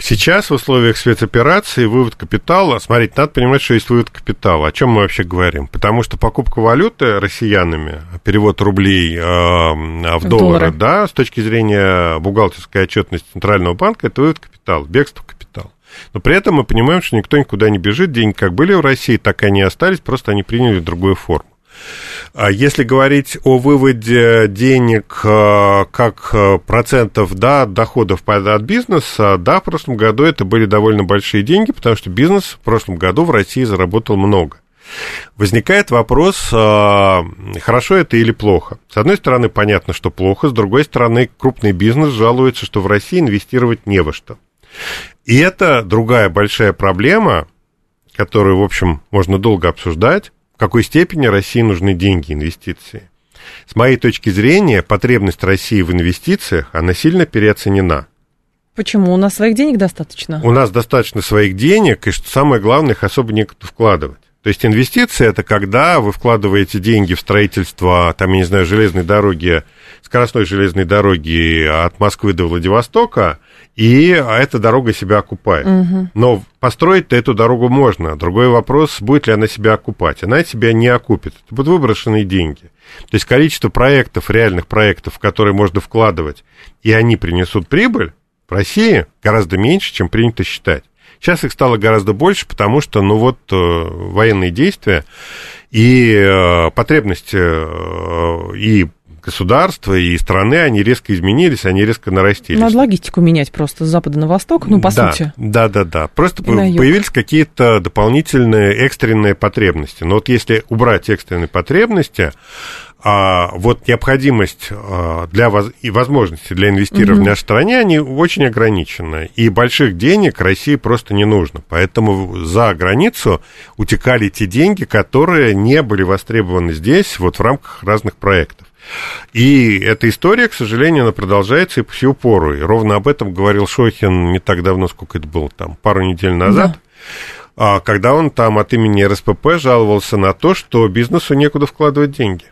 Сейчас в условиях спецоперации вывод капитала, смотрите, надо понимать, что есть вывод капитала. О чем мы вообще говорим? Потому что покупка валюты россиянами, перевод рублей э, в доллары, доллары, да, с точки зрения бухгалтерской отчетности Центрального банка, это вывод капитала, бегство капитала. Но при этом мы понимаем, что никто никуда не бежит, деньги как были в России, так и они остались, просто они приняли другую форму. А если говорить о выводе денег э, как э, процентов да, доходов от бизнеса, да, в прошлом году это были довольно большие деньги, потому что бизнес в прошлом году в России заработал много. Возникает вопрос, э, хорошо это или плохо. С одной стороны, понятно, что плохо, с другой стороны, крупный бизнес жалуется, что в России инвестировать не во что. И это другая большая проблема, которую, в общем, можно долго обсуждать, в какой степени России нужны деньги, инвестиции. С моей точки зрения, потребность России в инвестициях, она сильно переоценена. Почему? У нас своих денег достаточно? У нас достаточно своих денег, и что самое главное, их особо некуда вкладывать. То есть инвестиции это когда вы вкладываете деньги в строительство, там, я не знаю, железной дороги, скоростной железной дороги от Москвы до Владивостока, и эта дорога себя окупает. Угу. Но построить-то эту дорогу можно. Другой вопрос, будет ли она себя окупать. Она себя не окупит. Это будут выброшенные деньги. То есть количество проектов, реальных проектов, в которые можно вкладывать, и они принесут прибыль, в России гораздо меньше, чем принято считать. Сейчас их стало гораздо больше, потому что, ну вот, э, военные действия и э, потребности э, и государства и страны, они резко изменились, они резко нарастились. Надо логистику менять просто с запада на восток, ну, по да, сути. Да, да, да. Просто появились какие-то дополнительные экстренные потребности. Но вот если убрать экстренные потребности, а, вот необходимость а, для воз... и возможности для инвестирования Мгм. в нашей стране, они очень ограничены. И больших денег России просто не нужно. Поэтому за границу утекали те деньги, которые не были востребованы здесь вот в рамках разных проектов. И эта история, к сожалению, она продолжается и по сию пору. И ровно об этом говорил Шохин не так давно, сколько это было, там, пару недель назад. а, Когда он там от имени РСПП жаловался на то, что бизнесу некуда вкладывать деньги.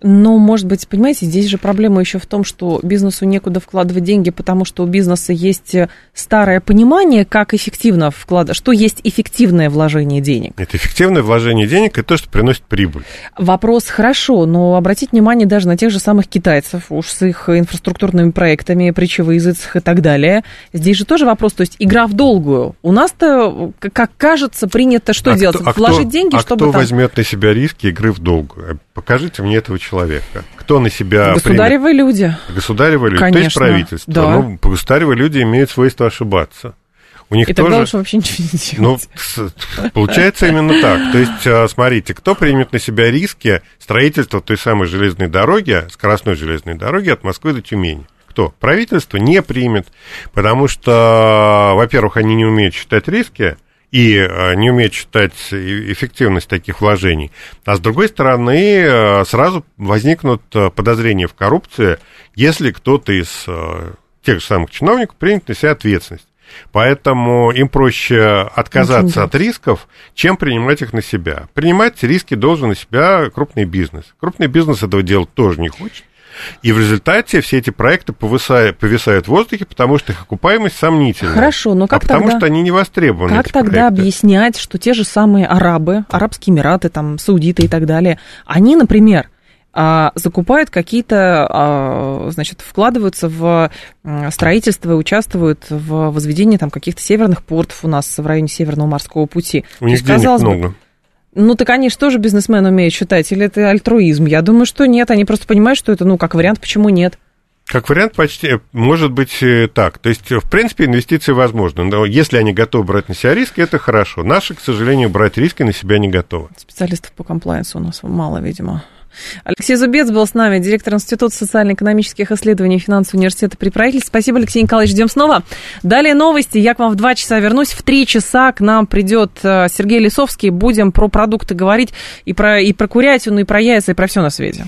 Но, может быть, понимаете, здесь же проблема еще в том, что бизнесу некуда вкладывать деньги, потому что у бизнеса есть э, старое понимание, как эффективно вкладывать, что есть эффективное вложение денег. Это эффективное вложение денег и то, что приносит прибыль. Вопрос хорошо, но обратить внимание даже на тех же самых китайцев, уж с их инфраструктурными проектами, причевызыцах и так далее. Здесь же тоже вопрос, то есть игра в долгую. У нас-то, к- как кажется, принято что А делать? кто- а Вложить кто- деньги, а чтобы кто там... возьмет на себя риски игры в долгую? Покажите мне этого человека. Кто на себя Государевые люди. примет? Государевые люди. То есть Конечно, правительство. да. Ну, государевые люди имеют свойство ошибаться. У них И тоже... тогда лучше вообще ничего не Ну, делать. с- получается именно так. То есть, а, смотрите, кто примет на себя риски строительства той самой железной дороги, скоростной железной дороги от Москвы до Тюмени? Кто? Правительство не примет, потому что, во-первых, они не умеют считать риски, и а, не умеют считать эффективность таких вложений. А с другой стороны, а, сразу возникнут а, подозрения в коррупции, если кто-то из а, тех же самых чиновников примет на себя ответственность. Поэтому им проще отказаться от рисков, чем принимать их на себя. Принимать риски должен на себя крупный бизнес. Крупный бизнес этого делать тоже не хочет. И в результате все эти проекты повисают, повисают в воздухе, потому что их окупаемость сомнительная. Хорошо, но как а потому тогда- что они не востребованы. Как тогда проекты. объяснять, что те же самые арабы, Арабские Эмираты, там, Саудиты и так далее, они, например, а, закупают какие-то, а, значит, вкладываются в строительство и участвуют в возведении там каких-то северных портов у нас в районе Северного морского пути. У них денег казалось бы, много. Ну, так они же тоже бизнесмен умеют считать, или это альтруизм? Я думаю, что нет, они просто понимают, что это, ну, как вариант, почему нет. Как вариант, почти может быть э, так. То есть, в принципе, инвестиции возможны. Но если они готовы брать на себя риски, это хорошо. Наши, к сожалению, брать риски на себя не готовы. Специалистов по комплайенсу у нас мало, видимо. Алексей Зубец был с нами, директор Института социально-экономических исследований и финансового университета при правительстве. Спасибо, Алексей Николаевич. Ждем снова. Далее новости. Я к вам в два часа вернусь. В три часа к нам придет э, Сергей Лисовский. Будем про продукты говорить и про, и про курятину, и про яйца, и про все на свете.